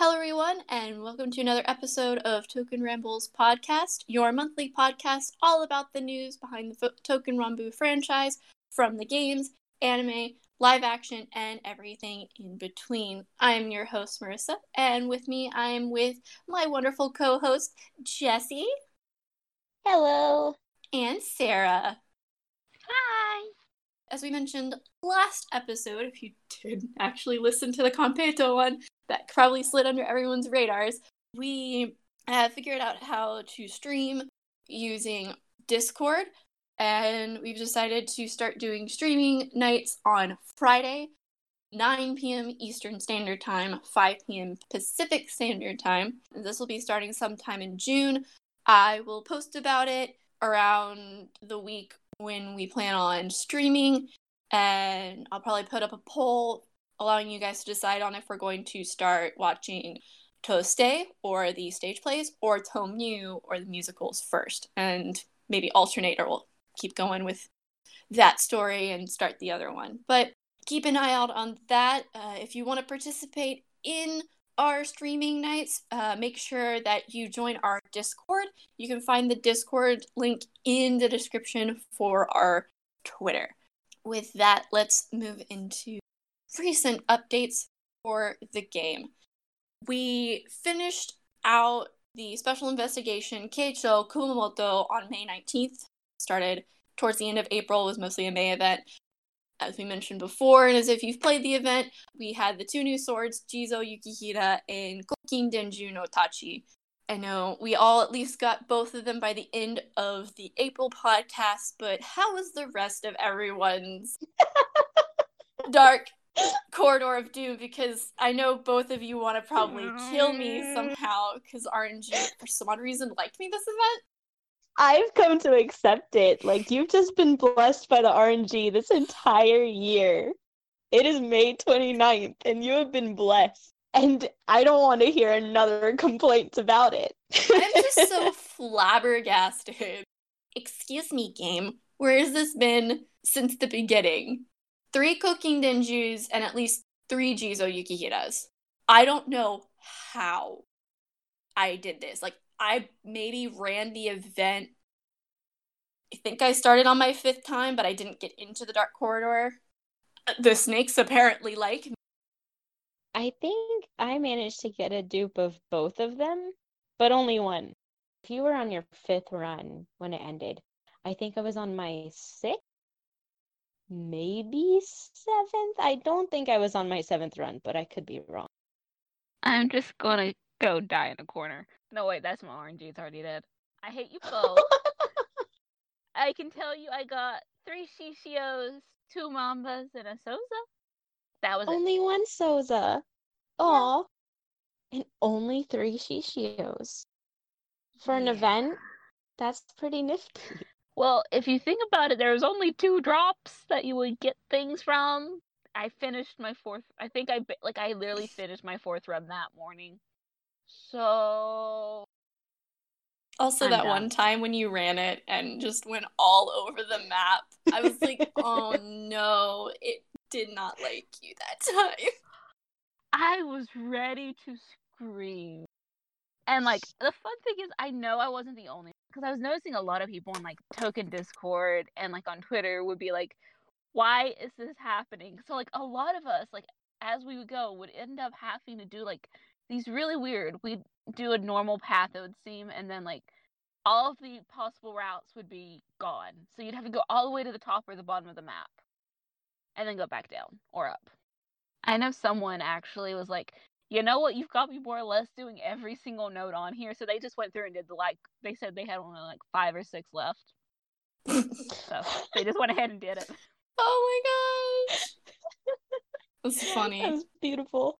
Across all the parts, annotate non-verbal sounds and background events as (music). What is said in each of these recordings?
Hello, everyone, and welcome to another episode of Token Rambles podcast, your monthly podcast all about the news behind the Token Ranbu franchise from the games, anime, live action, and everything in between. I'm your host, Marissa, and with me, I am with my wonderful co host, Jesse. Hello. And Sarah. Hi. As we mentioned last episode, if you did actually listen to the Competo one, that probably slid under everyone's radars, we have figured out how to stream using Discord. And we've decided to start doing streaming nights on Friday, 9 p.m. Eastern Standard Time, 5 p.m. Pacific Standard Time. This will be starting sometime in June. I will post about it around the week when we plan on streaming. And I'll probably put up a poll allowing you guys to decide on if we're going to start watching Toste or the stage plays or Tomu or the musicals first and maybe alternate or we'll keep going with that story and start the other one. But keep an eye out on that. Uh, if you want to participate in our streaming nights, uh, make sure that you join our Discord. You can find the Discord link in the description for our Twitter. With that, let's move into recent updates for the game. We finished out the special investigation Keicho Kumamoto on May 19th. Started towards the end of April, was mostly a May event. As we mentioned before, and as if you've played the event, we had the two new swords, Jizo Yukihira and Kokin Denju no Tachi. I know we all at least got both of them by the end of the April podcast, but how was the rest of everyone's (laughs) dark corridor of doom because I know both of you want to probably kill me somehow because RNG for some odd reason liked me this event. I've come to accept it. Like you've just been blessed by the RNG this entire year. It is May 29th and you have been blessed. And I don't want to hear another (laughs) complaint about it. I'm just so (laughs) flabbergasted. Excuse me, game. Where has this been since the beginning? Three Kokin Denjus and at least three Jizo Yukihiras. I don't know how I did this. Like, I maybe ran the event. I think I started on my fifth time, but I didn't get into the Dark Corridor. The snakes apparently like me. I think I managed to get a dupe of both of them, but only one. If you were on your fifth run when it ended, I think I was on my sixth maybe seventh. I don't think I was on my seventh run, but I could be wrong. I'm just gonna go die in a corner. No, wait, that's my RNG. It's already dead. I hate you both. (laughs) I can tell you I got three Shishios, two Mambas, and a Souza. That was only it. one Souza. Aw. And only three Shishios. For an yeah. event, that's pretty nifty. Well, if you think about it, there was only two drops that you would get things from. I finished my fourth. I think I like I literally finished my fourth run that morning. So. Also, I'm that done. one time when you ran it and just went all over the map, I was like, (laughs) "Oh no, it did not like you that time." I was ready to scream. And like the fun thing is, I know I wasn't the only because I was noticing a lot of people on like Token Discord and like on Twitter would be like, "Why is this happening?" So like a lot of us like as we would go would end up having to do like these really weird. We'd do a normal path it would seem, and then like all of the possible routes would be gone. So you'd have to go all the way to the top or the bottom of the map, and then go back down or up. I know someone actually was like, you know what? You've got me more or less doing every single note on here. So they just went through and did the like. They said they had only like five or six left. (laughs) so they just went ahead and did it. Oh my gosh, (laughs) that's funny. That was beautiful.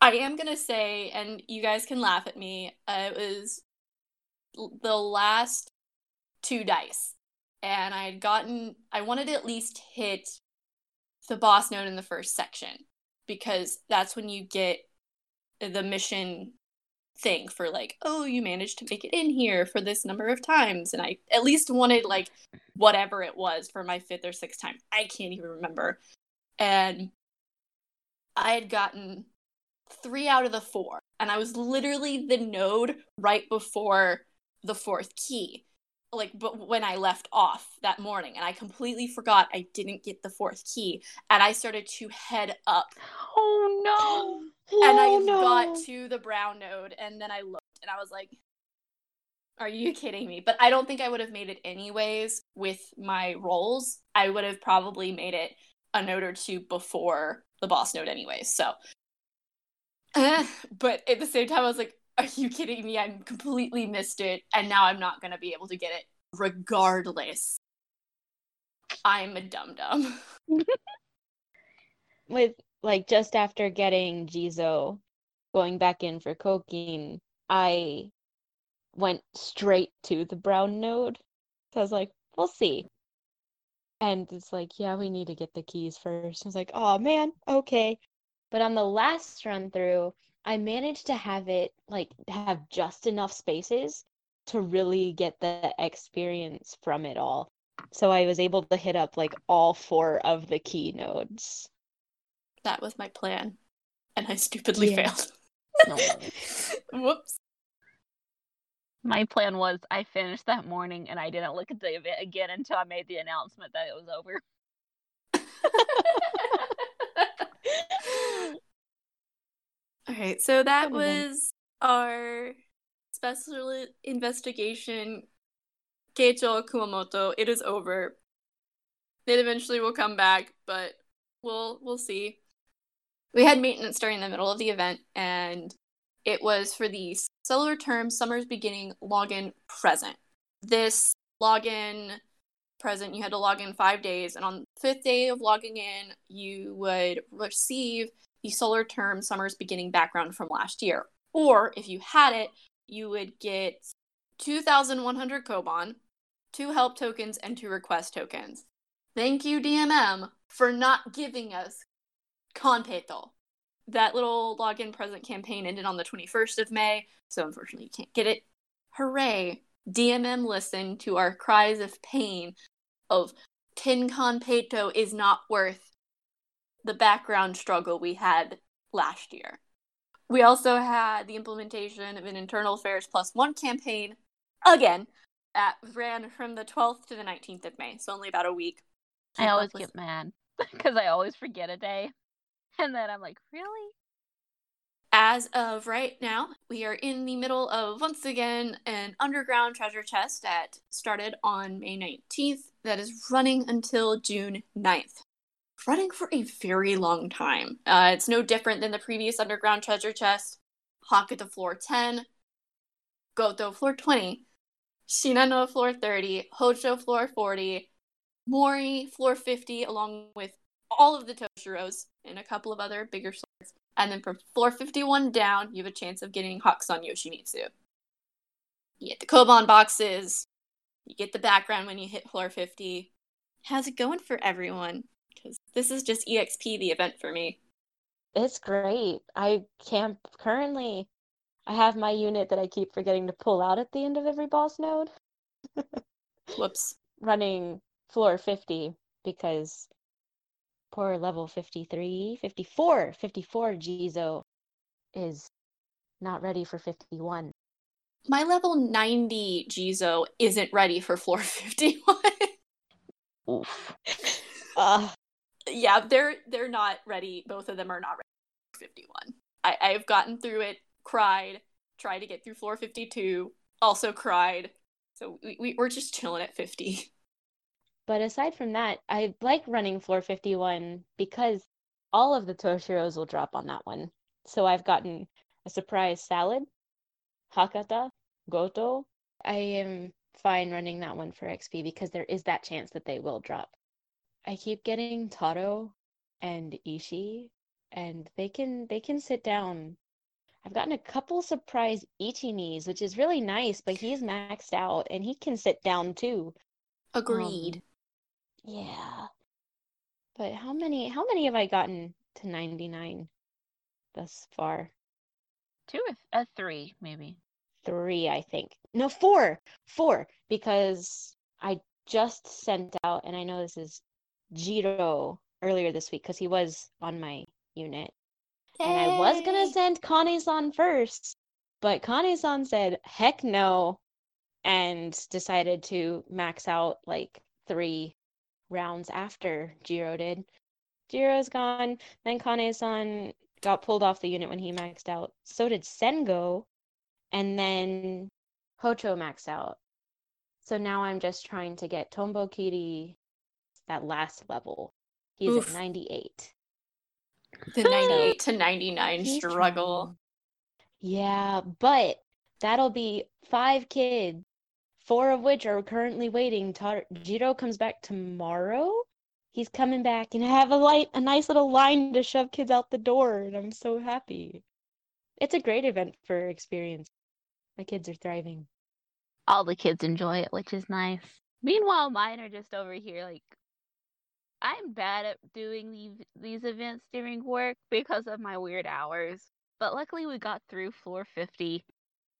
I am gonna say, and you guys can laugh at me. Uh, it was the last two dice, and I had gotten. I wanted to at least hit the boss note in the first section because that's when you get the mission thing for like oh you managed to make it in here for this number of times and i at least wanted like whatever it was for my fifth or sixth time i can't even remember and i had gotten three out of the four. And I was literally the node right before the fourth key. Like, but when I left off that morning, and I completely forgot I didn't get the fourth key, and I started to head up, Oh no. (gasps) (gasps) (gasps) and I Oh, no. got to the brown node, and then I looked, and I was like, "Are you kidding me?" But I don't think I would have made it anyways with my rolls. I would have probably made it a node or two before the boss node, anyways. So, Eh, but at the same time, I was like, "Are you kidding me? I'm completely missed it, and now I'm not gonna be able to get it regardless." I'm a dum dum. (laughs) with like just after getting Jizo going back in for Kokin, I went straight to the brown node. So I was like, we'll see. And it's like, yeah, we need to get the keys first. I was like, oh man, okay. But on the last run through, I managed to have it like have just enough spaces to really get the experience from it all. So I was able to hit up like all four of the key nodes. That was my plan, and I stupidly Yeah. failed. Oh, no. (laughs) Whoops. My plan was I finished that morning and I didn't look at the event again until I made the announcement that it was over. (laughs) All right, so that Could've been. was our special investigation. Keicho Kumamoto. It is over. It eventually will come back, but we'll we'll see. We had maintenance during the middle of the event, and it was for the solar term summer's beginning login present. This login present, you had to log in five days, and on the fifth day of logging in, you would receive the solar term summer's beginning background from last year. Or if you had it, you would get 2,100 Koban, two help tokens, and two request tokens. Thank you, DMM, for not giving us Konpeito. That little login present campaign ended on the 21st of May, so unfortunately you can't get it. Hooray! DMM listened to our cries of pain of Tin Konpeito is not worth the background struggle we had last year. We also had the implementation of an internal affairs plus one campaign again that ran from the 12th to the 19th of May, so only about a week. I always get mad (laughs) because I always forget a day. And then I'm like, really? As of right now, we are in the middle of once again an underground treasure chest that started on May 19th that is running until June 9th. Running for a very long time. Uh, it's no different than the previous underground treasure chest. Hakata floor 10, Goto floor 20, Shinano floor 30, Hojo floor 40, Mori floor 50, along with all of the Toshiros and a couple of other bigger swords. And then from floor 51 down, you have a chance of getting Hakusan Yoshimitsu. You get the Koban boxes, you get the background when you hit floor 50. How's it going for everyone? Because this is just EXP, the event for me. It's great. I can't currently I have my unit that I keep forgetting to pull out at the end of every boss node, (laughs) Whoops. running floor 50 because poor level 53, 54, 54 Jizo is not ready for 51. My level 90 Jizo isn't ready for floor (laughs) 51. Oof. (laughs) Uh, yeah, they're they're not ready. Both of them are not ready for 51. I, I've gotten through it, cried, tried to get through floor 52, also cried. So we, we, we're just chilling at 50. But aside from that, I like running floor 51 because all of the Toshiros will drop on that one. So I've gotten a surprise salad, Hakata, Goto. I am fine running that one for XP because there is that chance that they will drop. I keep getting Taro and Ishi and they can they can sit down. I've gotten a couple surprise Ichinis, which is really nice, but he's maxed out and he can sit down too. Agreed. Um, yeah. But how many how many have I gotten to 99 thus far? Two or uh, three, maybe. Three, I think. No, four. Four because I just sent out and I know this is Jiro earlier this week because he was on my unit. And I was gonna send Kane-san first, but Kane-san said, heck no, and decided to max out like three rounds after Jiro did. Jiro's gone, then Kane-san got pulled off the unit when he maxed out. So did Sengo, and then Hocho maxed out. So now I'm just trying to get Tombo Kiri that last level. He's Oof. at 98. The 98 to 99 struggle. Yeah, but that'll be five kids, four of which are currently waiting. Tar- Jiro comes back tomorrow. He's coming back, and I have a light, a nice little line to shove kids out the door, and I'm so happy. It's a great event for experience. My kids are thriving. All the kids enjoy it, which is nice. Meanwhile, mine are just over here like I'm bad at doing these these events during work because of my weird hours. But luckily we got through floor 50.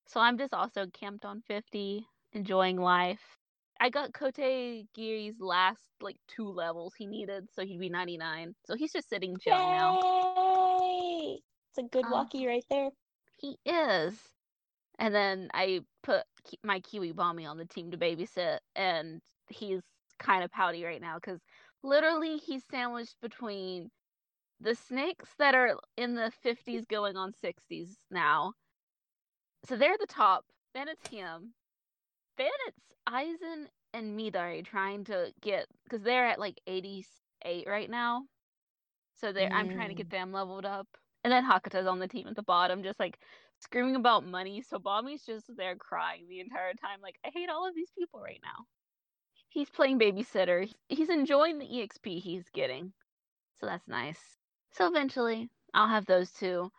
So I'm just also camped on 50, enjoying life. I got Kotegiri's last like two levels he needed, so he'd be 99. So he's just sitting now. Yay! It's a good Um, walkie right there. He is. And then I put my Kiwi Bommy on the team to babysit, and he's kind of pouty right now because literally he's sandwiched between the snakes that are in the 50s going on 60s now. So they're the top. Then it's him. Then it's Aizen and Midare trying to get because they're at like 88 right now. So they're I'm trying to get them leveled up. And then Hakata's on the team at the bottom, just like screaming about money. So Bommy's just there crying the entire time, like, I hate all of these people right now. He's playing babysitter. He's enjoying the EXP he's getting. So that's nice. So eventually I'll have those two.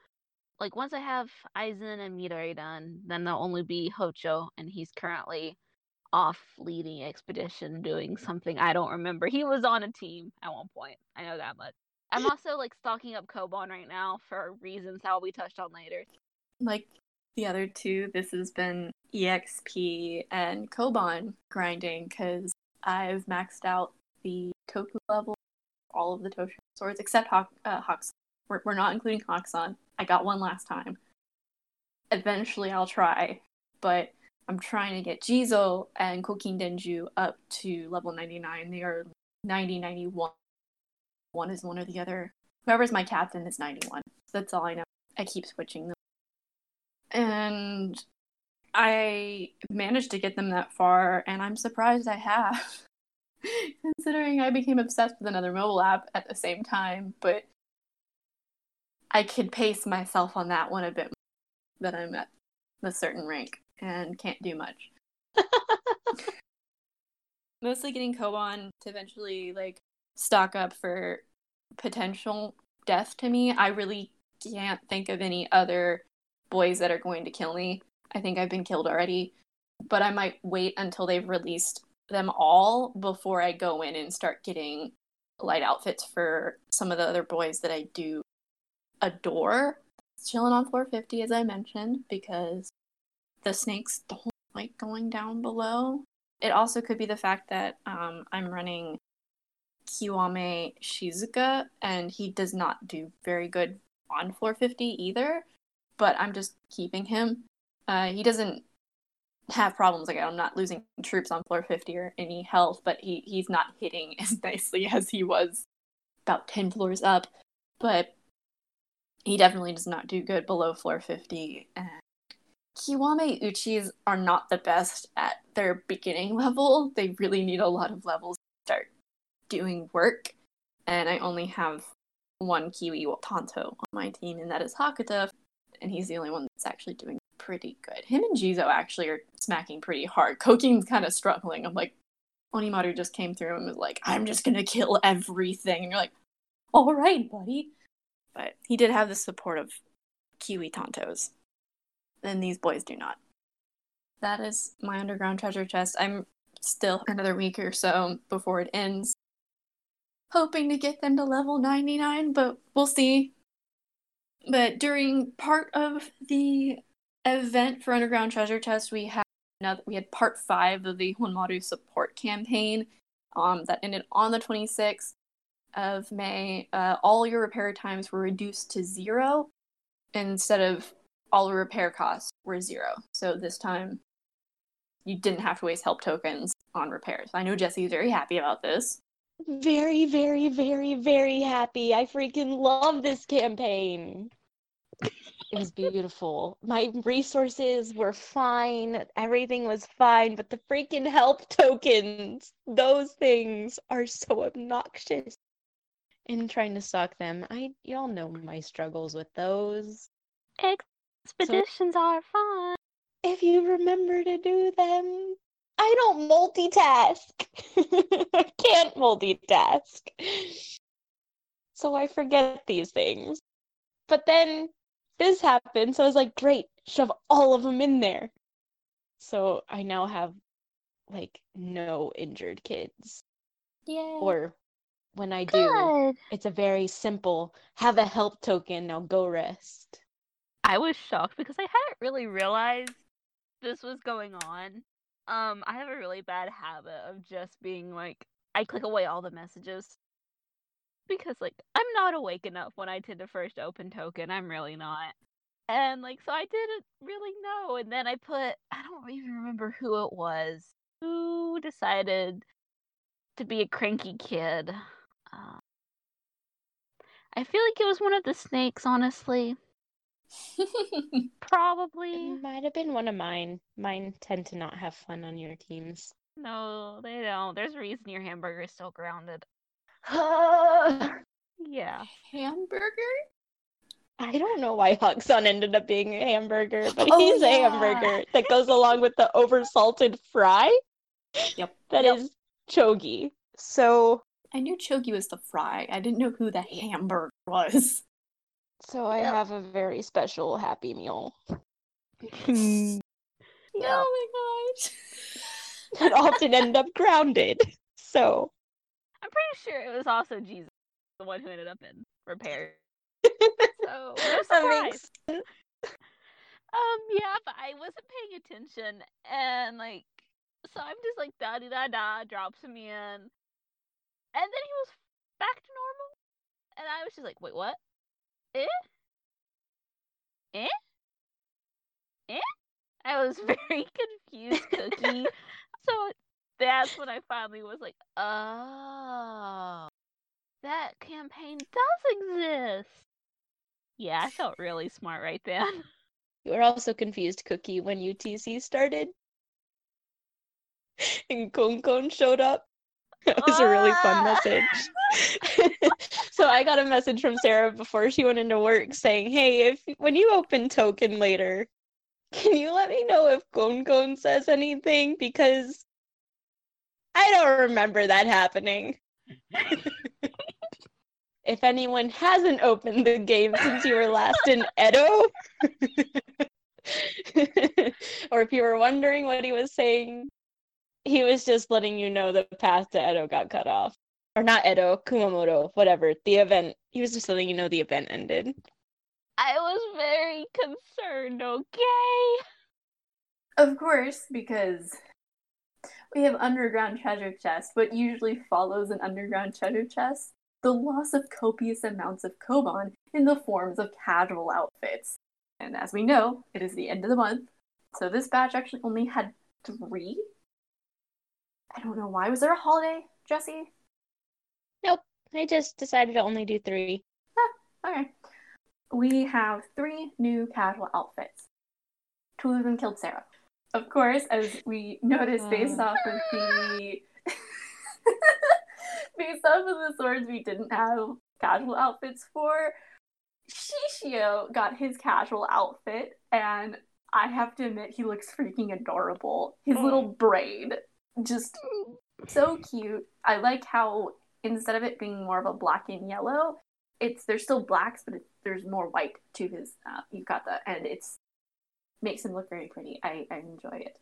Like once I have Aizen and Midare done, then there'll only be Hocho, and he's currently off leading expedition doing something I don't remember. He was on a team at one point. I know that much. I'm (laughs) also like stocking up Koban right now for reasons that will be touched on later. Like the other two, this has been EXP and Koban grinding because I've maxed out the Toku level, all of the Toshu swords except Hawk, uh, Hawks. We're, we're not including Hakusan. I got one last time. Eventually, I'll try, but I'm trying to get Jizo and Kokin Denju up to level 99. They are 90, 91. One is one or the other. Whoever's my captain is 91. That's all I know. I keep switching them. And I managed to get them that far, and I'm surprised I have. (laughs) Considering I became obsessed with another mobile app at the same time, but I could pace myself on that one a bit that I'm at a certain rank and can't do much. (laughs) Mostly getting Koban to eventually like stock up for potential death to me. I really can't think of any other boys that are going to kill me. I think I've been killed already, but I might wait until they've released them all before I go in and start getting light outfits for some of the other boys that I do adore. Chilling on floor 50, as I mentioned, because the snakes don't like going down below. It also could be the fact that um, I'm running Kiwame Shizuka, and he does not do very good on floor 50 either, but I'm just keeping him. Uh, he doesn't have problems like I'm not losing troops on floor 50 or any health, but he, he's not hitting (laughs) as nicely as he was about 10 floors up. But he definitely does not do good below floor 50. And Kiwame Uchis are not the best at their beginning (laughs) level. They really need a lot of levels to start doing work. And I only have one Kiwi Tanto on my team, and that is Hakata. And he's the only one that's actually doing pretty good. Him and Jizo actually are smacking pretty hard. Kokin's kind of struggling. I'm like, Onimaru just came through and was like, I'm just gonna kill everything. And you're like, all right, buddy. But he did have the support of Kiwi Tontos. And these boys do not. That is my underground treasure chest. I'm still another week or so before it ends. Hoping to get them to level 99, but we'll see. But during part of the event for Underground Treasure Chest, we had another, we had part five of the Honmaru support campaign um, that ended on the 26th. Of May, uh, all your repair times were reduced to zero instead of all repair costs were zero. So this time you didn't have to waste help tokens on repairs. I know Jesse's very happy about this. Very, very, very, very happy. I freaking love this campaign. It was beautiful. My resources were fine. Everything was fine, but the freaking help tokens, those things are so obnoxious. In trying to stock them, I y'all know my struggles with those. Expeditions are fun. If you remember to do them, I don't multitask. (laughs) I can't multitask. So I forget these things. But then this happened, so I was like, great, shove all of them in there. So I now have like no injured kids. Yeah. Or when I do, it's a very simple have a help token, now go rest. I was shocked because I hadn't really realized this was going on. Um, I have a really bad habit of just being like, I click away all the messages because like I'm not awake enough when I tend to first open token. I'm really not. And like so I didn't really know and then I put I don't even remember who it was who decided to be a cranky kid. Uh, I feel like it was one of the snakes, honestly. (laughs) Probably. It might have been one of mine. Mine tend to not have fun on your teams. No, they don't. There's a reason your hamburger is still grounded. (laughs) Yeah. Hamburger? I don't know why Huxon ended up being a hamburger, but Oh, he's a hamburger that goes along with the oversalted fry. Yep. That is chogi. So I knew Chogi was the fry. I didn't know who the hamburger was. so I Yep. have a very special happy meal. (laughs) yeah. Oh my gosh. (laughs) that often end up grounded. So I'm pretty sure it was also Jesus, the one who ended up in repair. (laughs) So no surprise. Um, yeah, but I wasn't paying attention, and like, so I'm just like da da da da, drops him in, and then he was back to normal, and I was just like, wait, what? Eh? Eh? Eh? I was (laughs) very confused, Cookie. (laughs) so that's when I finally was like, oh, that campaign does exist. Yeah, I felt really smart right then. (laughs) You were also confused, Cookie, when UTC started. And Kon Kon showed up. That was a really fun Ah. message. (laughs) so I got a message from Sarah before she went into work saying, "Hey, if when you open token later, can you let me know if Kon Kon says anything because I don't remember that happening." (laughs) if anyone hasn't opened the game since you were last in Edo, (laughs) or if you were wondering what he was saying, he was just letting you know the path to Edo got cut off. Or not Edo, Kumamoto, whatever. The event, he was just letting you know the event ended. I was very concerned, okay? Of course, because we have underground treasure chest. What usually follows an underground treasure chest? The loss of copious amounts of koban in the forms of casual outfits. And as we know, it is the end of the month, so this batch actually only had three. I don't know why. Was there a holiday, Jesse? Nope. I just decided to only do three. Ah, Okay. We have three new casual outfits. Two of them killed Sarah. Of course, as we noticed based off of the (laughs) based off of the swords we didn't have casual outfits for, Shishio got his casual outfit, and I have to admit he looks freaking adorable. His little braid. Just so cute. I like how instead of it being more of a black and yellow, it's there's still blacks, but it, there's more white to his uh, yukata, and it's makes him look very pretty. I, I enjoy it.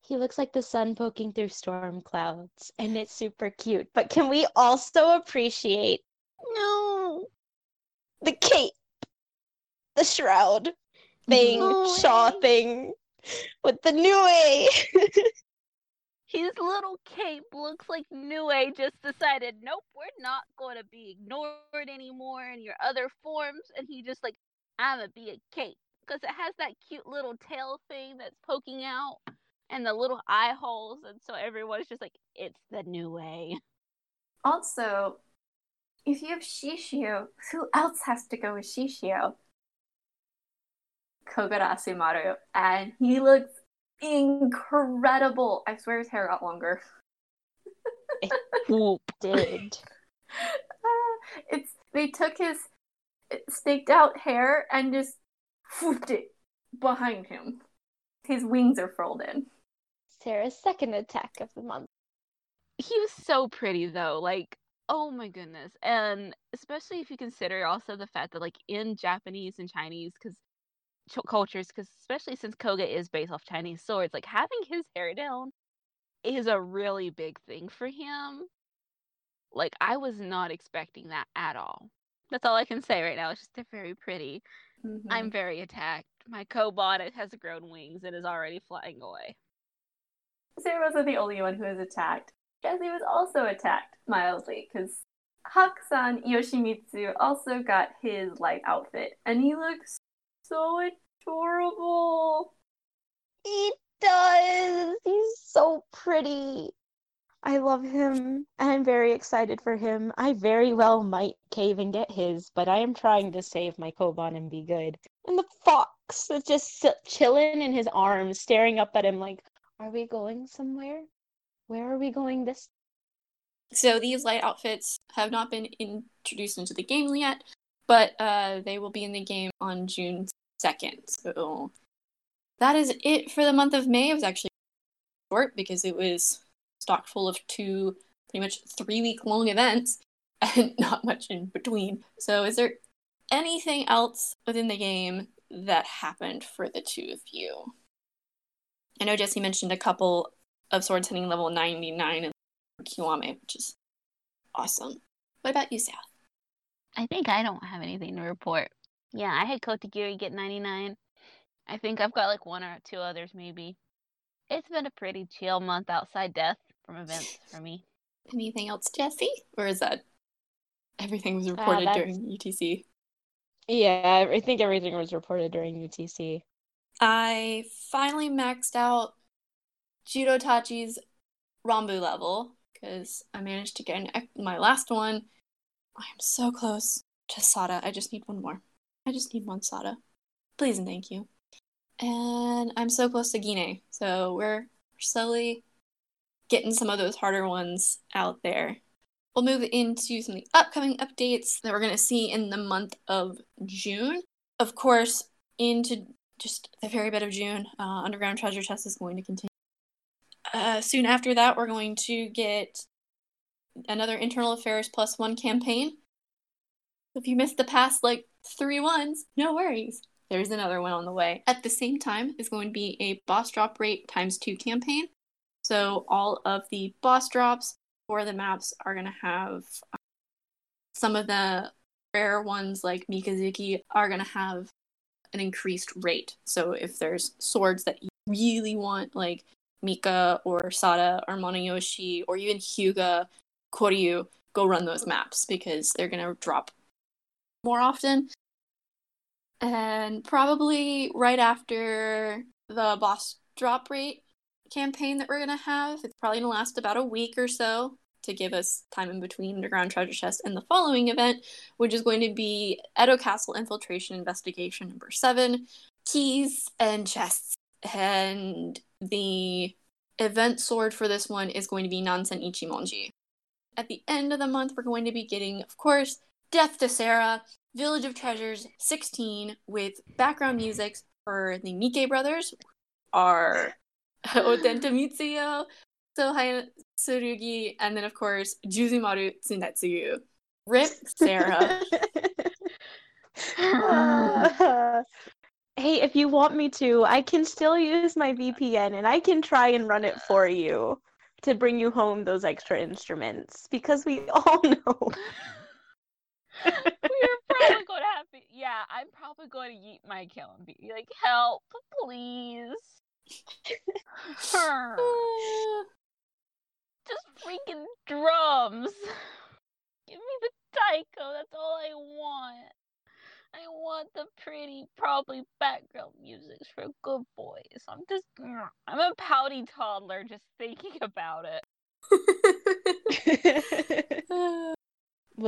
He looks like the sun poking through storm clouds, and it's super cute. But can we also appreciate no the cape, the shroud thing, Nue. shaw thing with the new (laughs) his little cape looks like Nue just decided, nope, we're not going to be ignored anymore in your other forms. And he just like, I'm going to be a cape. Because it has that cute little tail thing that's poking out and the little eye holes. And so everyone's just like, it's the Nue. Also, if you have Shishio, who else has to go with Shishio? Kogarasu Maru. And he looks incredible. I swear his hair got longer. Whoop. (laughs) Did. Uh, it's they took his staked out hair and just whooped it behind him. His wings are furled in. Sarah's second attack of the month. He was so pretty though. Like, oh my goodness. And especially if you consider also the fact that like in Japanese and Chinese cuz ch- cultures cuz especially since Koga is based off Chinese swords, like having his hair down is a really big thing for him. Like I was not expecting that at all. That's all I can say right now. It's just they're very pretty. I'm Mhm. very attacked. My Cobot has grown wings and is already flying away. Sarah wasn't the only one who was attacked. Jesse was also attacked mildly because Hakusan Yoshimitsu also got his light outfit and he looks so adorable. He does. He's so pretty. I love him. I'm very excited for him. I very well might cave and get his, but I am trying to save my Koban and be good. And the fox is just chilling in his arms, staring up at him like, Are we going somewhere? Where are we going this? So these light outfits have not been introduced into the game yet, but uh, they will be in the game on June 2nd. So that is it for the month of May. It was actually short because it was stocked full of two pretty much three week long events (laughs) and not much in between. So is there anything else within the game that happened for the two of you? I know Jesse mentioned a couple of swords hitting level 99 and Kiwame, which is awesome. What about you, Sal? I think I don't have anything to report. Yeah, I had Kotegiri get 99. I think I've got like one or two others maybe. It's been a pretty chill month outside death from events for (laughs) me. Anything else, Jesse? Or is that everything was uh, reported that's- during UTC? Yeah, I think everything was reported during UTC. I finally maxed out Judo Tachi's Rambu level because I managed to get an, my last one. I am so close to Sada. I just need one more. I just need one Sada. Please and thank you. And I'm so close to Gine. So we're slowly getting some of those harder ones out there. We'll move into some of the upcoming updates that we're going to see in the month of June. Of course, into just the very bit of June, uh, Underground Treasure Chest is going to continue. Uh, soon after that, we're going to get another Internal Affairs plus one campaign. If you missed the past like three ones, no worries. There's another one on the way. At the same time, is going to be a boss drop rate times two campaign. So all of the boss drops for the maps are going to have uh, some of the rare ones like Mikazuki are going to have an increased rate. So if there's swords that you really want, like Mika or Sada or Monoyoshi or even Hyuga, Koryu, go run those maps because they're going to drop more often. And probably right after the boss drop rate campaign that we're going to have, it's probably going to last about a week or so to give us time in between Underground Treasure Chest and the following event, which is going to be Edo Castle Infiltration Investigation number seven, keys and chests. And the event sword for this one is going to be Nansen Ichimonji. At the end of the month, we're going to be getting, of course, Death to Sarah, Village of Treasures 16, with background music for the Mike brothers, are (laughs) Otenta Mitsuyo, Sohaya Tsurugi, and then, of course, Juzumaru Tsunetsugu. Rip Sarah. Uh, (laughs) hey, if you want me to, I can still use my VPN and I can try and run it for you to bring you home those extra instruments because we all (laughs) know. (laughs) We're probably going to have to. Yeah, I'm probably going to yeet my account and be like, help, please. (sighs) Just freaking drums. Give me the taiko. That's all I want. I want the pretty, probably background music for good boys. I'm just, (grunts) I'm a pouty toddler just thinking (laughs) about it. (laughs)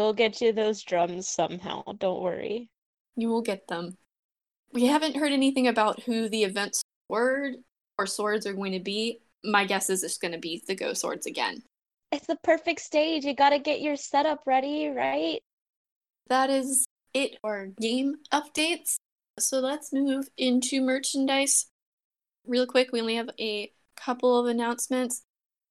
we'll get you those drums somehow. Don't worry. You will get them. We haven't heard anything about who the event sword or swords are going to be. My guess is it's going to be the Go Swords again. It's the perfect stage. You got to get your setup ready, right? That is it for game updates. So let's move into merchandise. Real quick, we only have a couple of announcements.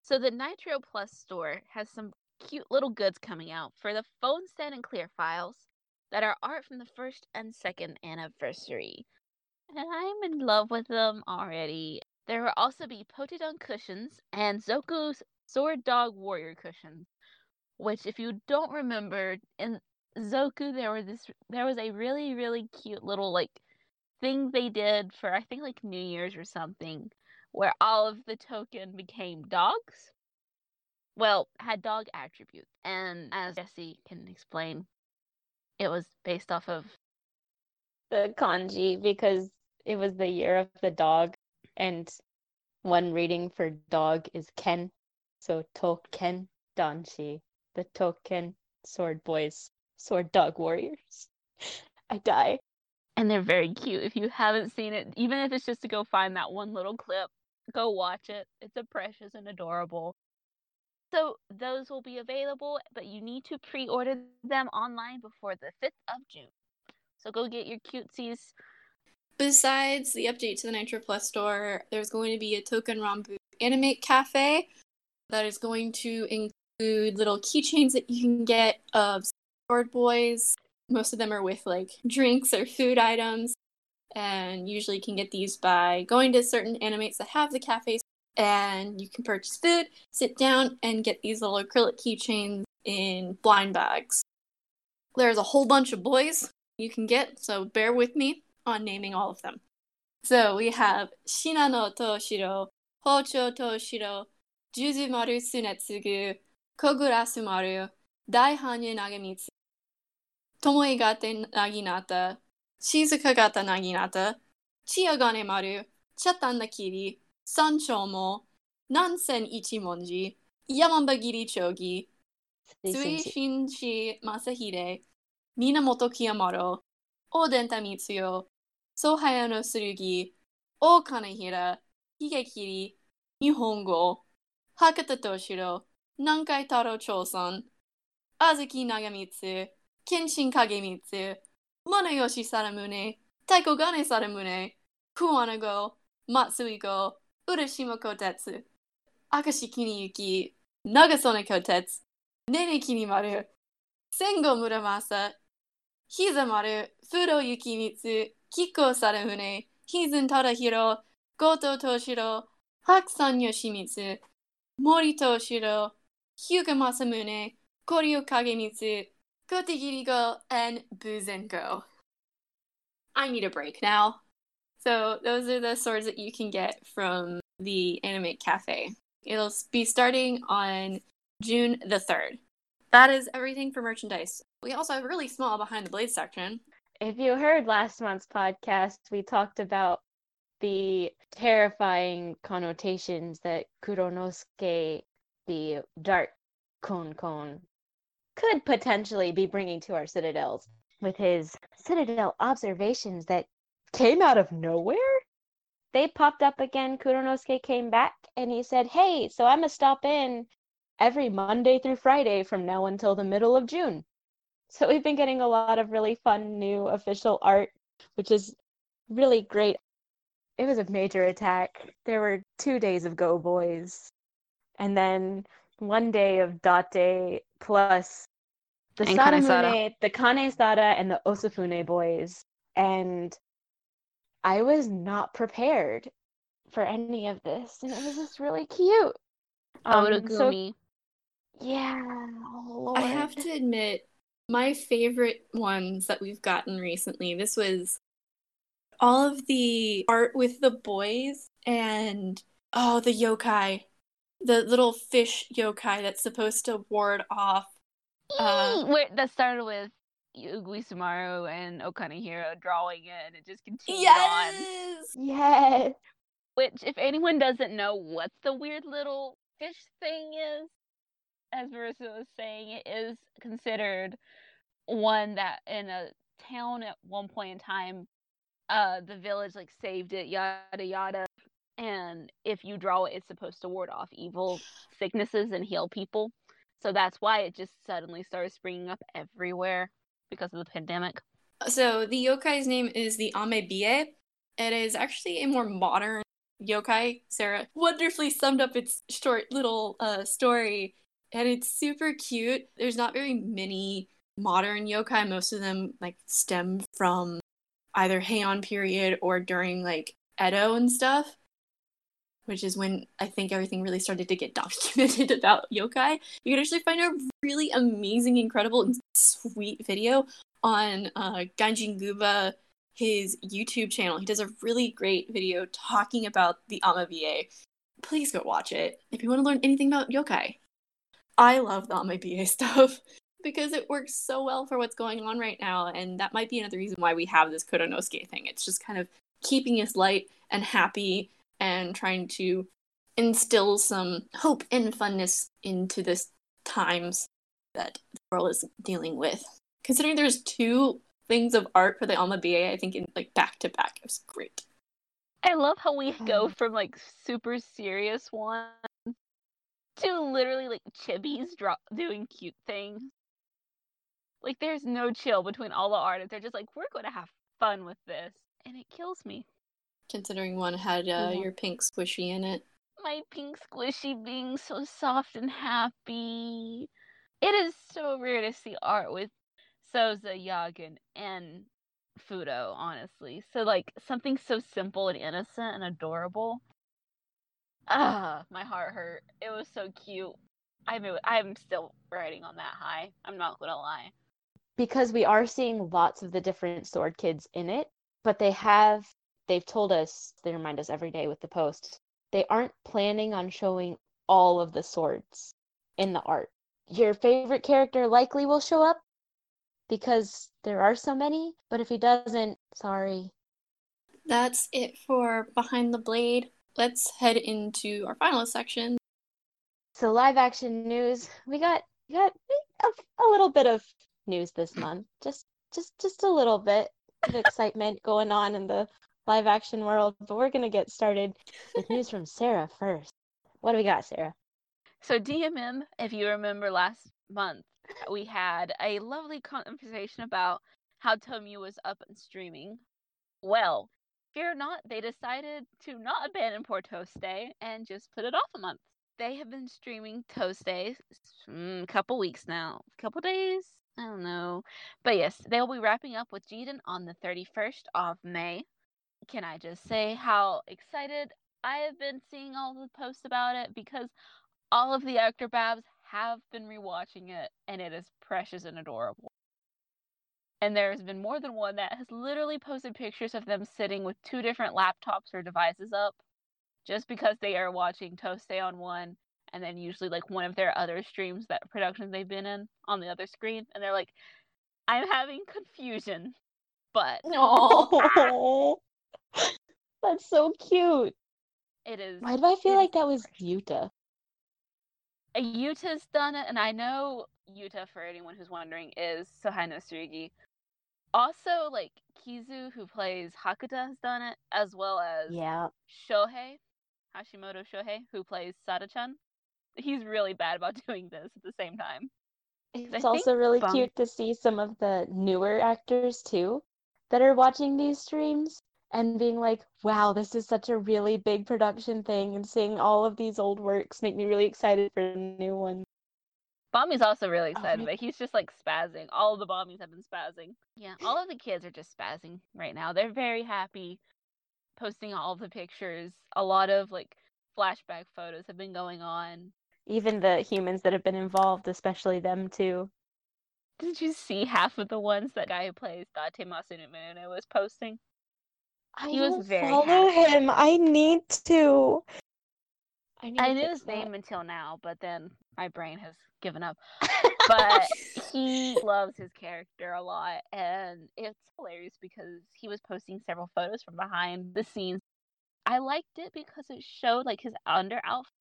So the Nitro Plus store has some cute little goods coming out for the phone stand and clear files that are art from the first and second anniversary. And I'm in love with them already. There will also be Potodon cushions and Zoku's Sword Dog Warrior cushions, which if you don't remember, in Zoku there was this there was a really, really cute little like thing they did for I think like New Year's or something where all of the token became dogs. Well, had dog attributes. And as Jesse can explain, it was based off of the kanji because it was the year of the dog and one reading for dog is ken so token danshi the token sword boys sword dog warriors. (laughs) I die. And they're very cute if you haven't seen it. Even if it's just to go find that one little clip go watch it. It's a precious and adorable so those will be available, but you need to pre-order them online before the 5th of June. So go get your cutesies. Besides the update to the Nitro Plus store, there's going to be a Token Ranbu Animate Cafe that is going to include little keychains that you can get of sword boys. Most of them are with like drinks or food items, and usually can get these by going to certain animates that have the cafes and you can purchase food, sit down, and get these little acrylic keychains in blind bags. There's a whole bunch of boys you can get, so bear with me on naming all of them. So we have Shinano Toshiro, Hocho Toshiro, Juzumaru Tsunetsugu, Kogarasu Maru, Daihanya Nagamitsu, Tomoegata Naginata, Shizukagata Naginata, Chiyagane Maru, Chatan Nakiri, 三丁目、南千一文字、山場切り町義、水新市正秀、源清丸、大伝田光代、総早の剣、大金平、秀切、日本語、博多敏郎、南海太郎長さん、あずき長光、謙信影光、物吉貞宗、太鼓金貞宗、桑名号、松井号、Urashima Kotetsu, Akashi Kuniyuki, Nagasone Kotetsu, Nene Kinimaru, Sengo Muramasa, Hizamaru, Furo Yukimitsu, Kiko Sarahune, Hizen Tadahiro, Goto Toshiro, Hakusan Yoshimitsu, Mori Toshiro, Hyuga Masamune, Koryu Kagemitsu, Kotegiri and Buzengo. I need a break now. So those are the swords that you can get from the Animate Cafe. It'll be starting on June the 3rd. That is everything for merchandise. We also have really small behind the blade section. If you heard last month's podcast, we talked about the terrifying connotations that Kuronosuke, the dark Kon Kon, could potentially be bringing to our citadels with his citadel observations that came out of nowhere. They popped up again. Kuronosuke came back and he said, Hey, so I'm going to stop in every Monday through Friday from now until the middle of June. So we've been getting a lot of really fun new official art, which is really great. It was a major attack. There were two days of Go Boys, and then one day of Date plus the And Saramune, the Kanesada, and the Osafune boys. And I was not prepared for any of this, and it was just really cute. Um, so Origami. yeah, oh, I have to admit, my favorite ones that we've gotten recently, this was all of the art with the boys and oh, the yokai. the little fish yokai that's supposed to ward off. Uh, Where that started with Uguisumaru and Okanahiro drawing it, and it just continued on. yes. Yes. Which, if anyone doesn't know what the weird little fish thing is, as Marissa was saying, it is considered one that in a town at one point in time, uh, the village like saved it, yada yada. And if you draw it, it's supposed to ward off evil sicknesses and heal people. So that's why it just suddenly started springing up everywhere because of the pandemic. So the yokai's name is the Amabie. It is actually a more modern yokai. Sarah wonderfully summed up its short little uh, story, and it's super cute. There's not very many modern yokai. Most of them like stem from either Heian period or during like Edo and stuff, which is when I think everything really started to get (laughs) documented about yokai. You can actually find a really amazing, incredible, and sweet video on uh, Ganjin Guba, his YouTube channel. He does a really great video talking about the Amabie. Please go watch it if you want to learn anything about yokai. I love the Amabie (laughs) stuff because it works so well for what's going on right now, and that might be another reason why we have this Kuronosuke thing. It's just kind of keeping us light and happy and trying to instill some hope and funness into this times that the world is dealing with. Considering there's two things of art for the Amabie, I think in like back to back, it was great. I love how we go Mm. from like super serious ones to literally like chibis dro- doing cute things. Like there's no chill between all the artists. They're just like, we're going to have fun with this, and it kills me. Considering one had uh, your pink squishy in it. My pink squishy being so soft and happy. It is so rare to see art with Soza, Yagen, and Fudo, honestly. So like something so simple and innocent and adorable. Ah, my heart hurt. It was so cute. I'm I'm still riding on that high. I'm not gonna lie. because we are seeing lots of the different sword kids in it, but they have they've told us they remind us every day with the post. They aren't planning on showing all of the swords in the art. Your favorite character likely will show up because there are so many, but if he doesn't, sorry. That's it for Behind the Blade. Let's head into our final section. So live action news, we got we got a, a little bit of news this month. Just just just a little bit of excitement going on in the live action world, but we're going to get started with news from Sarah first. What do we got, Sarah? So DMM, if you remember last month, we had a lovely conversation about how Tomu was up and streaming. Well, fear not, they decided to not abandon Poor Toast Day and just put it off a month. They have been streaming Toast Days a mm, couple weeks now, a couple days, I don't know. But yes, they'll be wrapping up with Jiden on the 31st of May. Can I just say how excited I have been seeing all the posts about it? Because all of the actor babs have been rewatching it and it is precious and adorable. And there's been more than one that has literally posted pictures of them sitting with two different laptops or devices up just because they are watching Toast Day on one and then usually like one of their other streams that productions they've been in on the other screen and they're like I'm having confusion. But (laughs) Oh, (laughs) that's so cute. it is Why do I feel like that was. Yuta? Uh, Yuta's done it, and I know Yuta, for anyone who's wondering, is Sohei Tsurugi. Also, like Kizu, who plays Hakata, has done it, as well as Yeah. Shohei, Hashimoto Shohei, who plays Sada-chan. He's really bad about (laughs) doing this at the same time. It's think also really Bum- cute to see some of the newer actors too that are watching these streams and being like, wow, this is such a really big production thing. And seeing all of these old works make me really excited for the new one. Bami's also really Oh, excited, right. but he's just like spazzing. All of the Bamis have been spazzing. Yeah, all of the kids are just spazzing right now. They're very happy, posting all the pictures. A lot of like flashback photos have been going on. Even the humans that have been involved, especially them too. Did you see half of the ones that guy who plays Date Masamune was posting? I He was very follow happy. him. I need to. I, need I to knew fix his name that. until now, but then my brain has given up. (laughs) But he loves his character a lot, and it's hilarious because he was posting several photos from behind the scenes. I liked it because it showed like his under outfit.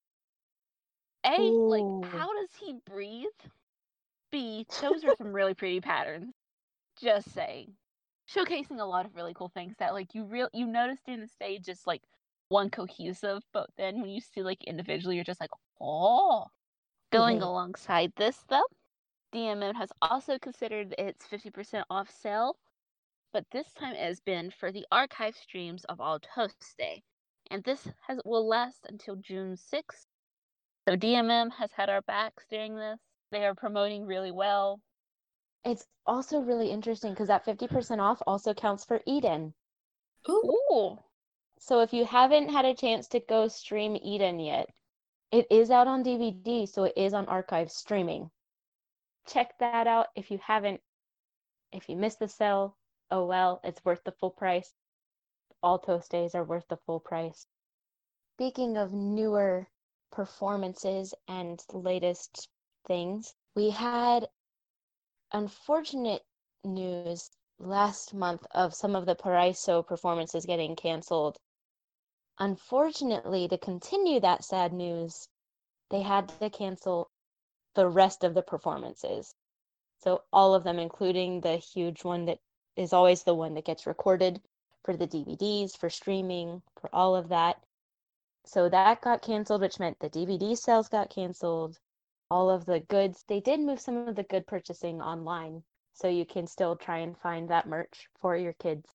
A, Ooh. like how does he breathe? B, those are some really pretty patterns. Just saying. Showcasing a lot of really cool things that like you real you notice during the stage just like one cohesive, but then when you see like individually you're just like, oh Going Mhm. alongside this though, DMM has also considered its 50% off sale, but this time it has been for the archive streams of All Toast Day. And this has will last until June 6th. So DMM has had our backs during this. They are promoting really well. It's also really interesting because that 50% off also counts for Eden. Ooh, Ooh. So if you haven't had a chance to go stream Eden yet, it is out on DVD, so it is on archive streaming. Check that out if you haven't. If you missed the sale, oh well, it's worth the full price. All toast days are worth the full price. Speaking of newer performances and latest things, we had unfortunate news last month of some of the Paraiso performances getting canceled. Unfortunately, to continue that sad news, they had to cancel the rest of the performances. So, all of them, including the huge one that is always the one that gets recorded for the DVDs, for streaming, for all of that. So, that got canceled, which meant the DVD sales got canceled. All of the goods, they did move some of the good purchasing online, so you can still try and find that merch for your kids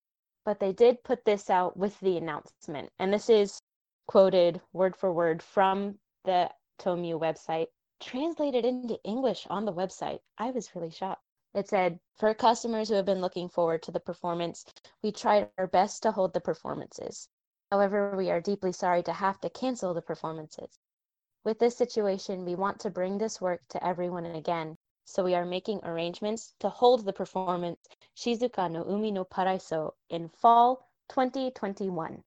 but they did put this out with the announcement. And this is quoted word for word from the Tomu website, translated into English on the website. I was really shocked. It said, For customers who have been looking forward to the performance, we tried our best to hold the performances. However, we are deeply sorry to have to cancel the performances. With this situation, we want to bring this work to everyone again, so we are making arrangements to hold the performance Shizuka no Umi no Paraiso in fall 2021.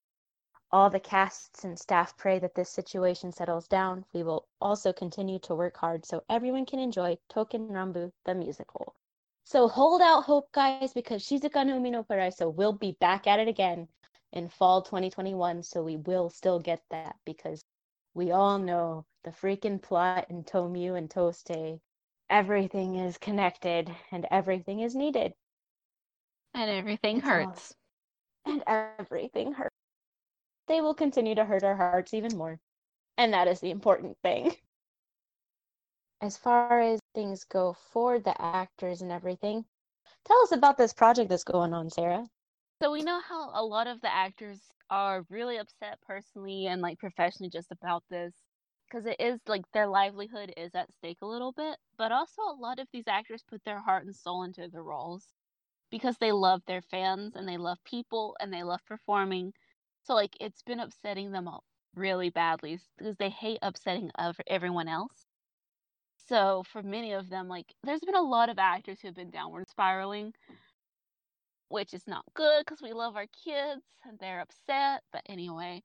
All the casts and staff pray that this situation settles down. We will also continue to work hard so everyone can enjoy Token Ranbu the musical. So hold out hope, guys, because Shizuka no Umi no Paraiso will be back at it again in fall 2021. So we will still get that because we all know the freaking plot in Tomu and Toste everything is connected and everything is needed And everything It's all- hurts. and everything hurts. They will continue to hurt our hearts even more. And that is the important thing. As far as things go for the actors and everything, tell us about this project that's going on, Sarah. So we know how a lot of the actors are really upset personally and like professionally just about this because it is like their livelihood is at stake a little bit, but also a lot of these actors put their heart and soul into the roles because they love their fans and they love people and they love performing. So like it's been upsetting them all really badly because they hate upsetting everyone else. So for many of them, like there's been a lot of actors who have been downward spiraling which is not good because we love our kids and they're upset. But anyway,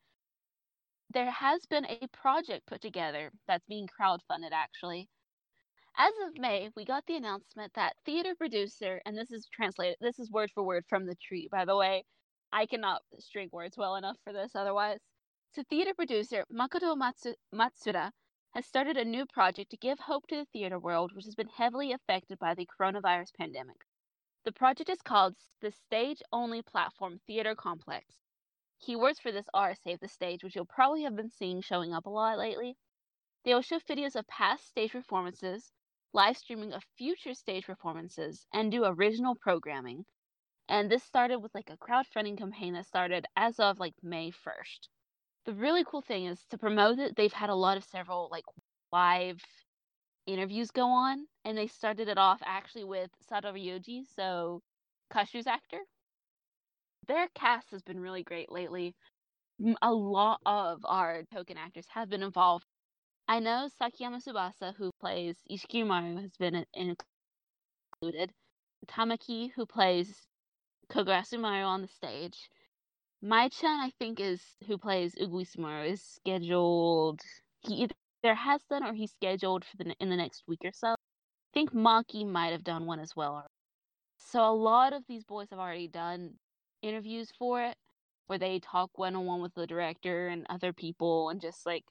there has been a project put together that's being crowdfunded actually. As of May, we got the announcement that theater producer, and this is translated, this is word for word from the tree, by the way. I cannot string words well enough for this otherwise. So, theater producer Makoto Matsu- Matsuda has started a new project to give hope to the theater world, which has been heavily affected by the coronavirus pandemic. The project is called the Stage Only Platform Theater Complex. Keywords for this are Save the Stage, which you'll probably have been seeing showing up a lot lately. They will show videos of past stage performances, live streaming of future stage performances, and do original programming. And this started with like a crowdfunding campaign that started as of like May 1st. The really cool thing is to promote it, they've had a lot of several like live interviews go on, and they started it off actually with Satoru Yoji, so Kashu's actor. Their cast has been really great lately. A lot of our token actors have been involved. I know Sakiyama Tsubasa, who plays Ishikirimaru, has been included. Tamaki, who plays Kogarasumaru on the stage. Mai-chan, I think, is who plays Uguisumaru, is scheduled. he either has done or he's scheduled for the in the next week or so. I think Maki might have done one as well. So a lot of these boys have already done interviews for it, where they talk one on one with the director and other people, and just like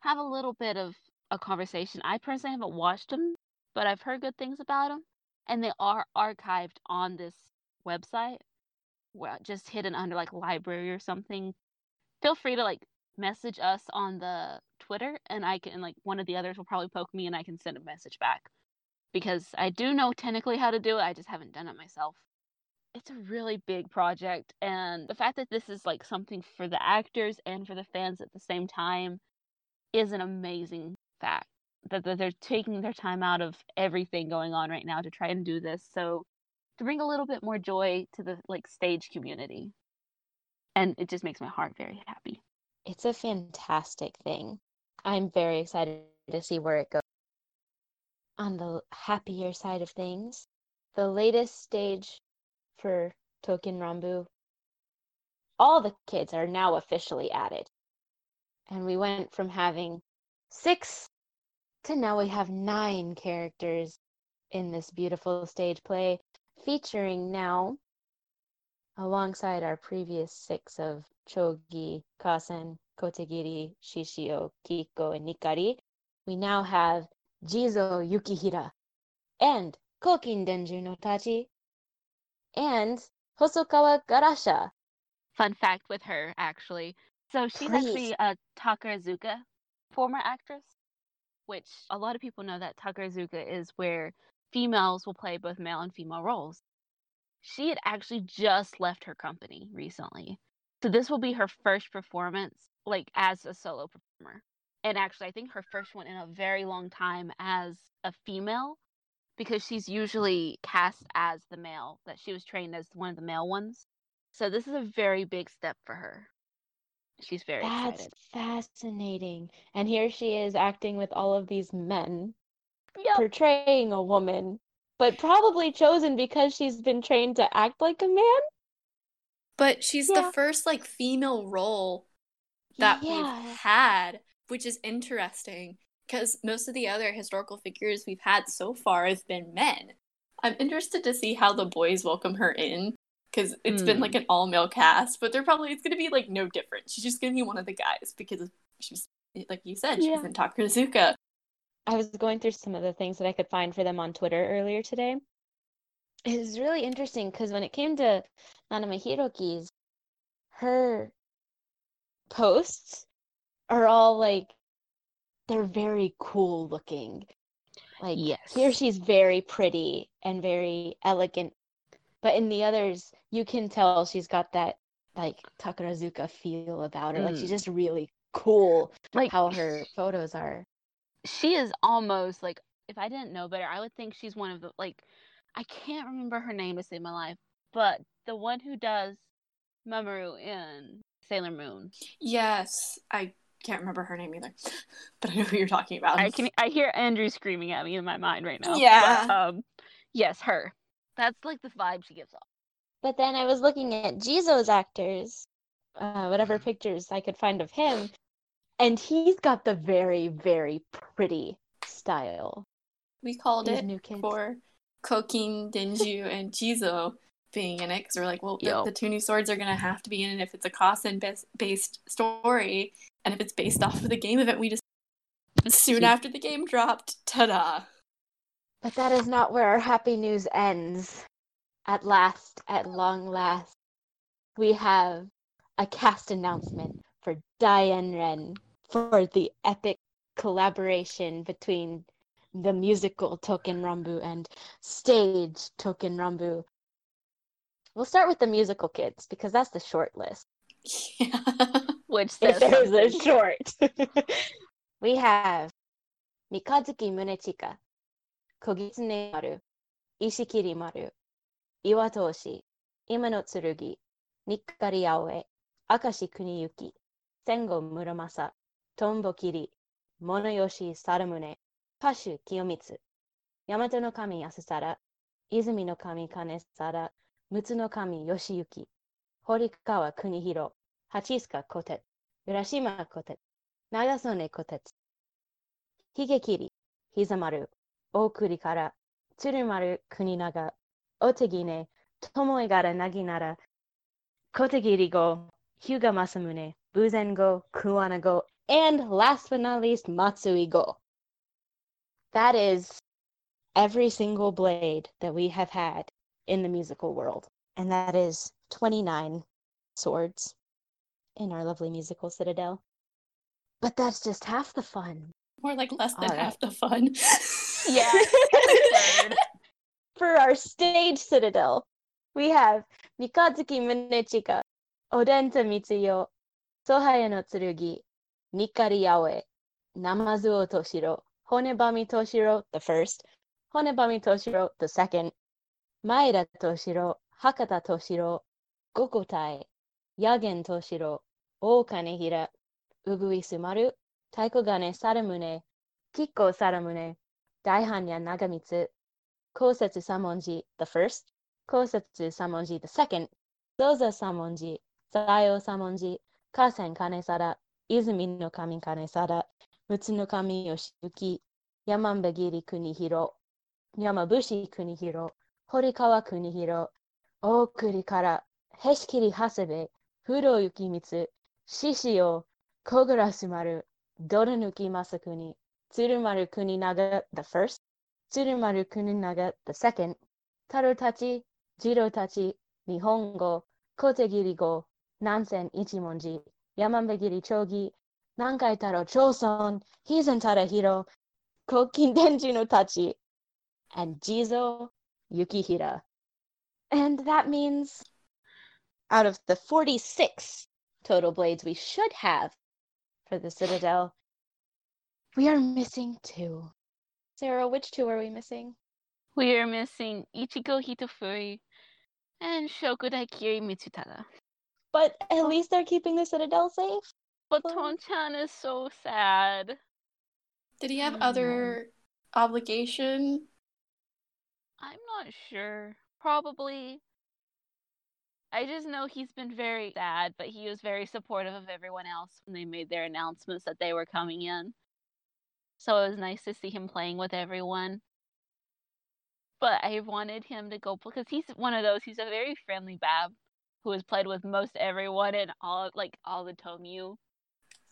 have a little bit of a conversation. I personally haven't watched them, but I've heard good things about them, and they are archived on this website, well, just hidden under like library or something. Feel free to like message us on the Twitter, and I can like one of the others will probably poke me, and I can send a message back because I do know technically how to do it. I just haven't done it myself. It's a really big project, and the fact that this is like something for the actors and for the fans at the same time is an amazing fact. That, that they're taking their time out of everything going on right now to try and do this. So to bring a little bit more joy to the like stage community. And it just makes my heart very happy. It's a fantastic thing. I'm very excited to see where it goes. On the happier side of things, the latest stage for Token Ranbu, all the kids are now officially added. And we went from having six to now we have nine characters in this beautiful stage play, featuring now, alongside our previous six of Chogi, Kasen, Kotegiri, Shishio, Kiko, and Nikari, we now have Jizo Yukihira and Kokin Denju no Tachi and Hosokawa Garasha. Fun fact with her, actually. So she's Please. actually a Takarazuka former actress, which a lot of people know that Takarazuka is where females will play both male and female roles. She had actually just left her company recently. So this will be her first performance like as a solo performer. And actually I think her first one in a very long time as a female because she's usually cast as the male that she was trained as one of the male ones. So this is a very big step for her. She's very That's excited. fascinating. And here she is acting with all of these men, Yep. portraying a woman, but probably chosen because she's been trained to act like a man. But she's Yeah. the first like female role that Yeah. we've had, which is interesting because most of the other historical figures we've had so far have been men. I'm interested to see how the boys welcome her in because it's been Hmm. like an all male cast, but they're probably it's gonna be like no different. She's just gonna be one of the guys because she's like you said, she's Yeah. in Takarazuka. I was going through some of the things that I could find for them on Twitter earlier today. It was really interesting because when it came to Nanami Hiroki's, her posts are all like they're very cool looking. Like yes. here she's very pretty and very elegant, but in the others you can tell she's got that like Takarazuka feel about her. Like she's Mm. just really cool Like how her photos are. She is almost like if I didn't know better, I would think she's one of the like I can't remember her name to save my life, but the one who does Mamoru in Sailor Moon. Yes, I can't remember her name either, (laughs) but I know who you're talking about. I can I hear Andrew screaming at me in my mind right now. but, Yeah. um yes, her. That's like the vibe she gives off. But then I was looking at Jizo's actors, uh, whatever Mm-hmm. pictures I could find of him, and he's got the very, very pretty style. We called These it for Kokin, Denju, and Jizo being in it because we're like, well, the, the two new swords are gonna have to be in it if it's a Kasen based story, and if it's based off of the game event we just soon after the game dropped. Ta-da! But that is not where our happy news ends. At last, at long last, we have a cast announcement for Dai Enren for the epic collaboration between the musical Token Ranbu and stage Token Ranbu. We'll start with the musical kids because that's the short list. Yeah. (laughs) Which says there's a short. (laughs) (laughs) we have Mikazuki Munechika, Kogitsune Maru, Ishikiri Maru, Iwatoshi, Imano Tsurugi, Nikari Aoe, Akashi Kuniyuki, Sengo Muramasa, トンボ切り、物吉貞宗、歌手清光、大和の神安貞、泉の神金貞、陸奥の神コテツ、ヒゲキリ、ヒザマル、オ小鉄、長曽根小鉄、髭切り、膝丸、大栗から、鶴丸国長、お手ぎね、友え柄なぎなら、小手ガりサムネ、ブゼンゴ、クワナゴ、and last but not least, Matsui Go. That is every single blade that we have had in the musical world. And that is 29 swords in our lovely musical citadel. But that's just half the fun. More like less than half the fun. Yeah. (laughs) (laughs) For our stage citadel, we have Mikazuki Munechika, Odenta Mitsuyo, Sohaya no Tsurugi, ニカリヤオエ、ナマズオトシロ、ホネバミトシロ、the first、ホネバミトシロ、the second、マイラトシロ、博多トシロ、ゴコタイ、ヤゲントシロ、オオカネヒラ、ウグイスマル、太鼓金サルムネ、キッコサルムネ、大般若長光、公説三文字、the first、公説三文字、the second、造座三文字、座用三文字、河川金皿、Zoza Samonji, Zayo Samonji, Kasen Kanesada, Izumi no Kami Kanesada, Mutsu no Kami Yoshiyuki, Yamambagiri Kunihiro, Yamabushi Kunihiro, Horikawa Kunihiro, Okuri kara, Heshikiri Hasebe, Furo Yukimitsu, Shishio, Kogarasu Maru, Doranuki Masakuni, Tsurumaru Kuninaga the first, Tsurumaru Kuninaga the second, Taro Tachi, Jiro Tachi, Nihongo, Kotegiri Go, Nansen Ichimonji, Yamambagiri Chogi, Nankai Taro Choson, Hizen Tadahiro, Kokin Denju no Tachi, and Jizo Yukihira. And that means out of the 46 total blades we should have for the Citadel, we are missing two. Sarah, which two are we missing? We are missing Ichigo Hitofuri and Shokudai Kiri Mitsutada. But at least they're keeping the Citadel safe. But. Tonchan is so sad. Did he have other obligation? I'm not sure. Probably. I just know he's been very sad, but he was very supportive of everyone else when they made their announcements that they were coming in. So it was nice to see him playing with everyone. But I wanted him to go because he's one of those. He's a very friendly Bab who has played with most everyone and all like all the Tomyu.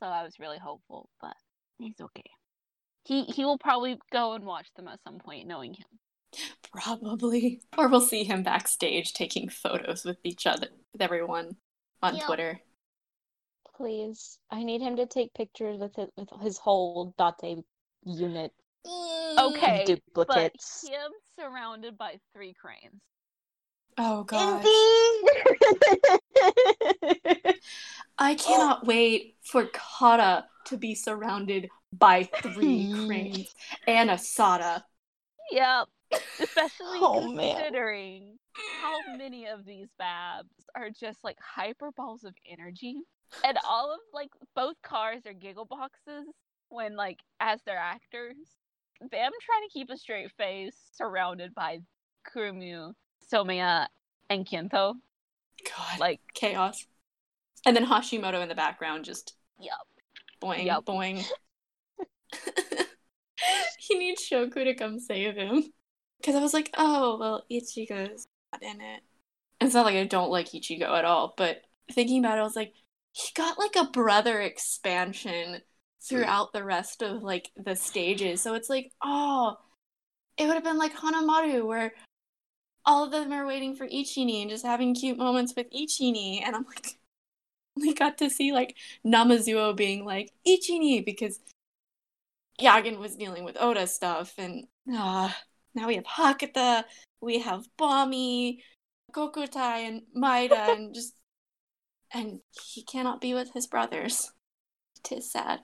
So I was really hopeful, but he's okay. He he will probably go and watch them at some point, knowing him. (laughs) Probably. Or we'll see him backstage taking photos with each other, with everyone on Yeah. Twitter. Please, I need him to take pictures with his, with his whole Date unit Okay, duplicates. But him surrounded by three cranes. Oh god. Indeed. (laughs) I cannot oh. wait for Kata to be surrounded by three (laughs) cranes and Asada. Yep. Especially (laughs) Oh, man. considering how many of these babs are just like hyper balls of energy. And all of like both cars are giggle boxes when like as their actors. Them trying to keep a straight face surrounded by Kurumyu, Somaya, and Kento. God, Like, chaos. And then Hashimoto in the background just yep. boing, Yup. boing. (laughs) (laughs) he needs Shoku to come save him. Because I was like, oh, well, Ichigo's not in it. It's not like I don't like Ichigo at all, but thinking about it, I was like, he got like a brother expansion throughout the rest of like the stages. So it's like, oh, it would have been like Hanamaru, where all of them are waiting for Ichini and just having cute moments with Ichini. And I'm like, (laughs) we got to see like Namazuo being like Ichini because Yagen was dealing with Oda stuff, and ah, now we have Hakata, we have Bami, Kokutai, and Maida, (laughs) and just and he cannot be with his brothers. Tis sad.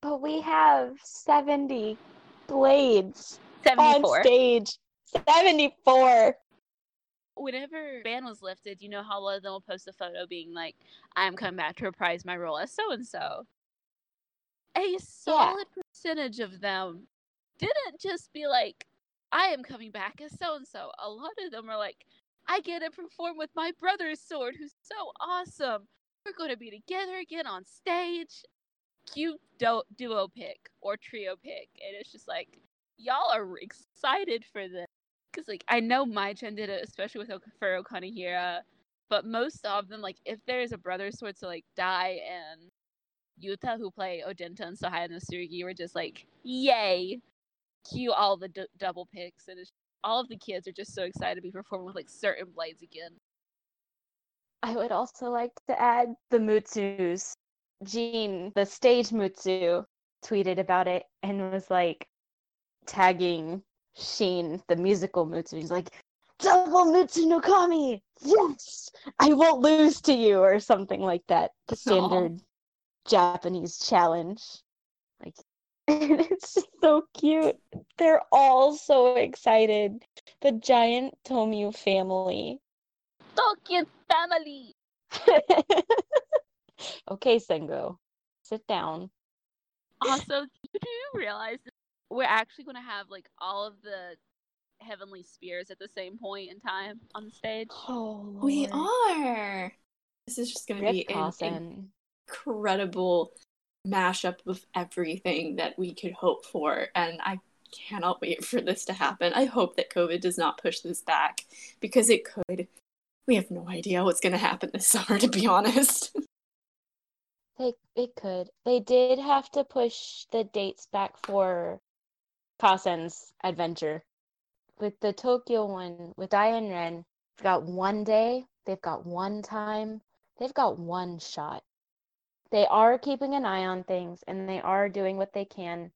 but we have 70 blades on stage. 74. whenever ban was lifted, you know how a lot of them will post a photo being like, I'm coming back to reprise my role as so and so. A solid percentage of them didn't just be like, I am coming back as so and so. A lot of them are like, I get to perform with my brother's sword, who's so awesome. We're going to be together again on stage. cute do- duo pick or trio pick, and it's just like y'all are excited for this because like I know my gen did it, especially with ok- for but most of them like if there is a brother sword to like Dai and Yuta who play Odenta and Sohaya and Tsurugi were just like yay, cue all the d- double picks and all of the kids are just so excited to be performing with like certain blades again. I would also like to add the Mutsus. Jean, the stage Mutsu, tweeted about it and was like tagging Sheen, the musical Mutsu. He's like, Double Mutsu no Kami! Yes! I won't lose to you, or something like that. The standard Japanese challenge. Like, and (laughs) it's just so cute. They're all so excited. The giant Tomio family. Tokyo family. (laughs) okay, Sengo, sit down. Also, (laughs) do you realize that we're actually going to have like all of the heavenly spears at the same point in time on the stage? Oh, We are. This is just going to Rip be an incredible mashup of everything that we could hope for, and I cannot wait for this to happen. I hope that COVID does not push this back because it could. We have no idea what's going to happen this (laughs) summer, to be honest. They it could. They did have to push the dates back for Kasen's adventure. With the Tokyo one, with Dai Enren, they've got one day, they've got one time, they've got one shot. They are keeping an eye on things and they are doing what they can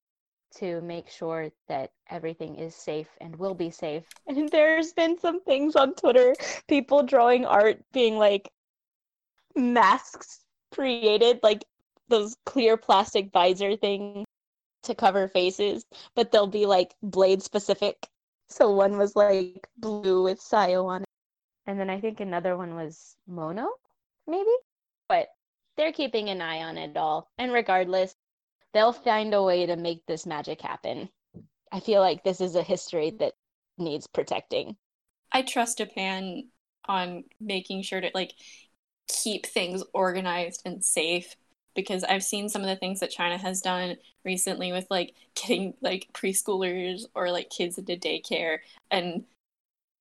to make sure that everything is safe and will be safe. (laughs) And there's been some things on Twitter, people drawing art being like masks created, like those clear plastic visor things to cover faces, but they'll be like blade specific. So one was like blue with Sayo on it. And then I think another one was Mono, maybe? But they're keeping an eye on it all. And regardless, they'll find a way to make this magic happen. I feel like this is a history that needs protecting. I trust Japan on making sure to like keep things organized and safe because I've seen some of the things that China has done recently with like (laughs) getting like preschoolers or like kids into daycare and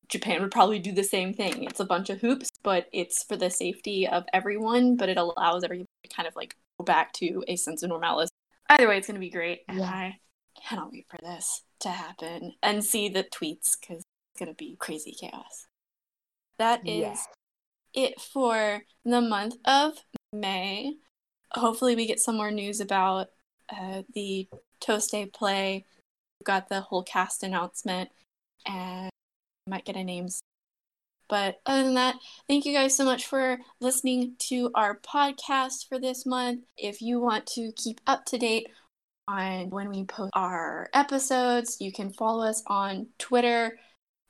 Japan would probably do the same thing. It's a bunch of hoops, but it's for the safety of everyone, but it allows everyone to kind of like go back to a sense of normality. Either way, it's going to be great. And Yeah. I cannot wait for this to happen and see the tweets because it's going to be crazy chaos. That is Yes. it for the month of May. Hopefully, we get some more news about uh, the Toast day play. We've got the whole cast announcement and might get a name. soon. But other than that, thank you guys so much for listening to our podcast for this month. If you want to keep up to date on when we post our episodes, you can follow us on Twitter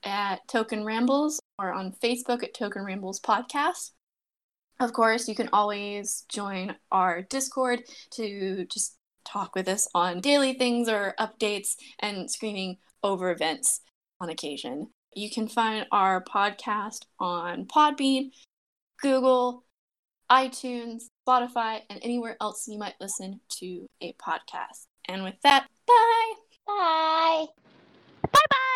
at Token Rambles or on Facebook at Token Rambles Podcast. Of course, you can always join our Discord to just talk with us on daily things or updates and screaming over events on occasion. You can find our podcast on Podbean, Google, iTunes, Spotify, and anywhere else you might listen to a podcast. And with that, bye! Bye. Bye bye.